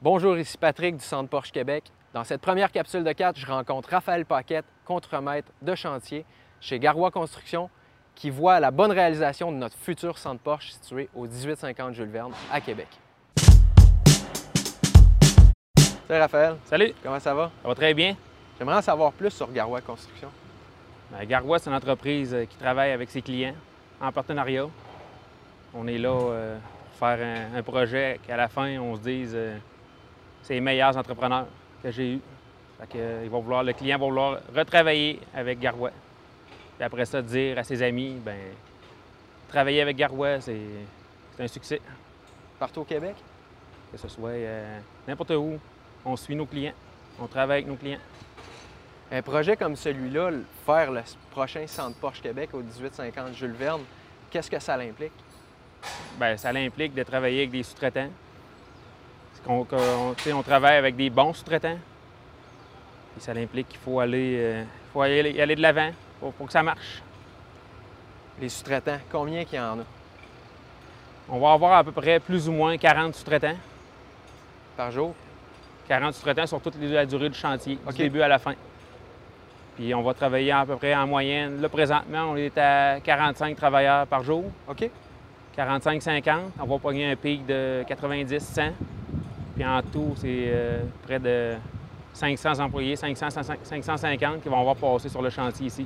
Bonjour, ici Patrick du Centre Porsche Québec. Dans cette première capsule de 4, je rencontre Raphaël Paquette, contremaître de chantier chez Garois Construction, qui voit la bonne réalisation de notre futur centre Porsche situé au 1850 Jules Verne à Québec. Salut Raphaël, Salut, comment ça va? ça va très bien. J'aimerais en savoir plus sur Garois Construction. Ben, Garois, c'est une entreprise euh, qui travaille avec ses clients en partenariat. On est là euh, pour faire un, un projet qu'à la fin, on se dise euh, c'est les meilleurs entrepreneurs que j'ai eus. Fait que, euh, ils vont vouloir, le client va vouloir retravailler avec Garois. Puis après ça, dire à ses amis, ben travailler avec Garois, c'est c'est un succès. Partout au Québec? Que ce soit euh, n'importe où, on suit nos clients, on travaille avec nos clients. Un projet comme celui-là, faire le prochain centre Porsche Québec au 1850 Jules Verne, qu'est-ce que ça l'implique? Bien, ça implique de travailler avec des sous-traitants. Sais, on travaille avec des bons sous-traitants. Et ça implique qu'il faut aller, euh, faut aller, de l'avant pour, pour que ça marche. Les sous-traitants, combien qu'il y en a? On va avoir à peu près plus ou moins 40 sous-traitants. par jour? 40 sous-traitants sur toute la durée du chantier, OK. du début à la fin. Puis on va travailler à peu près en moyenne. Là, présentement, on est à 45 travailleurs par jour. OK. 45-50. On va pogner un pic de 90-100. Puis en tout, c'est euh, près de 500 employés, 500, 550 qui vont avoir passé sur le chantier ici.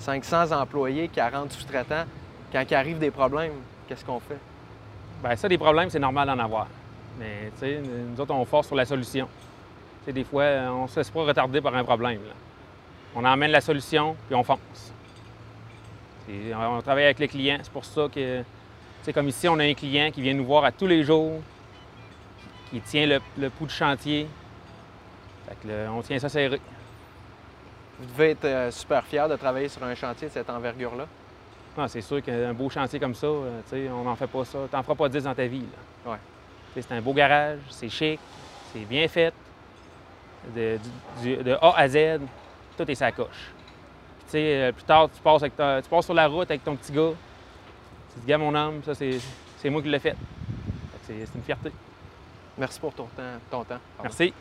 500 employés, 40 sous-traitants. Quand il arrive des problèmes, qu'est-ce qu'on fait? Bien, ça, des problèmes, c'est normal d'en avoir. Mais, tu sais, nous autres, on force sur la solution. Tu sais, des fois, on ne se laisse pas retarder par un problème. là. On emmène la solution, puis on fonce. On travaille avec les clients. C'est pour ça que, tu sais, comme ici, on a un client qui vient nous voir à tous les jours, qui tient le, le pouls de chantier. Fait que là, on tient ça serré. Vous devez être euh, super fier de travailler sur un chantier de cette envergure-là. Ah, c'est sûr qu'un beau chantier comme ça, euh, on n'en fait pas ça. Tu n'en feras pas 10 dans ta vie. là. Ouais. C'est un beau garage, c'est chic, c'est bien fait. De, du- du- de A à Z, tout est sa coche. Puis, tu sais, euh, plus tard, tu passes, avec ta- tu passes sur la route avec ton petit gars. Tu te dis, gars, mon homme, ça, c'est moi qui l'ai fait. C'est une fierté. Merci pour ton temps. Merci.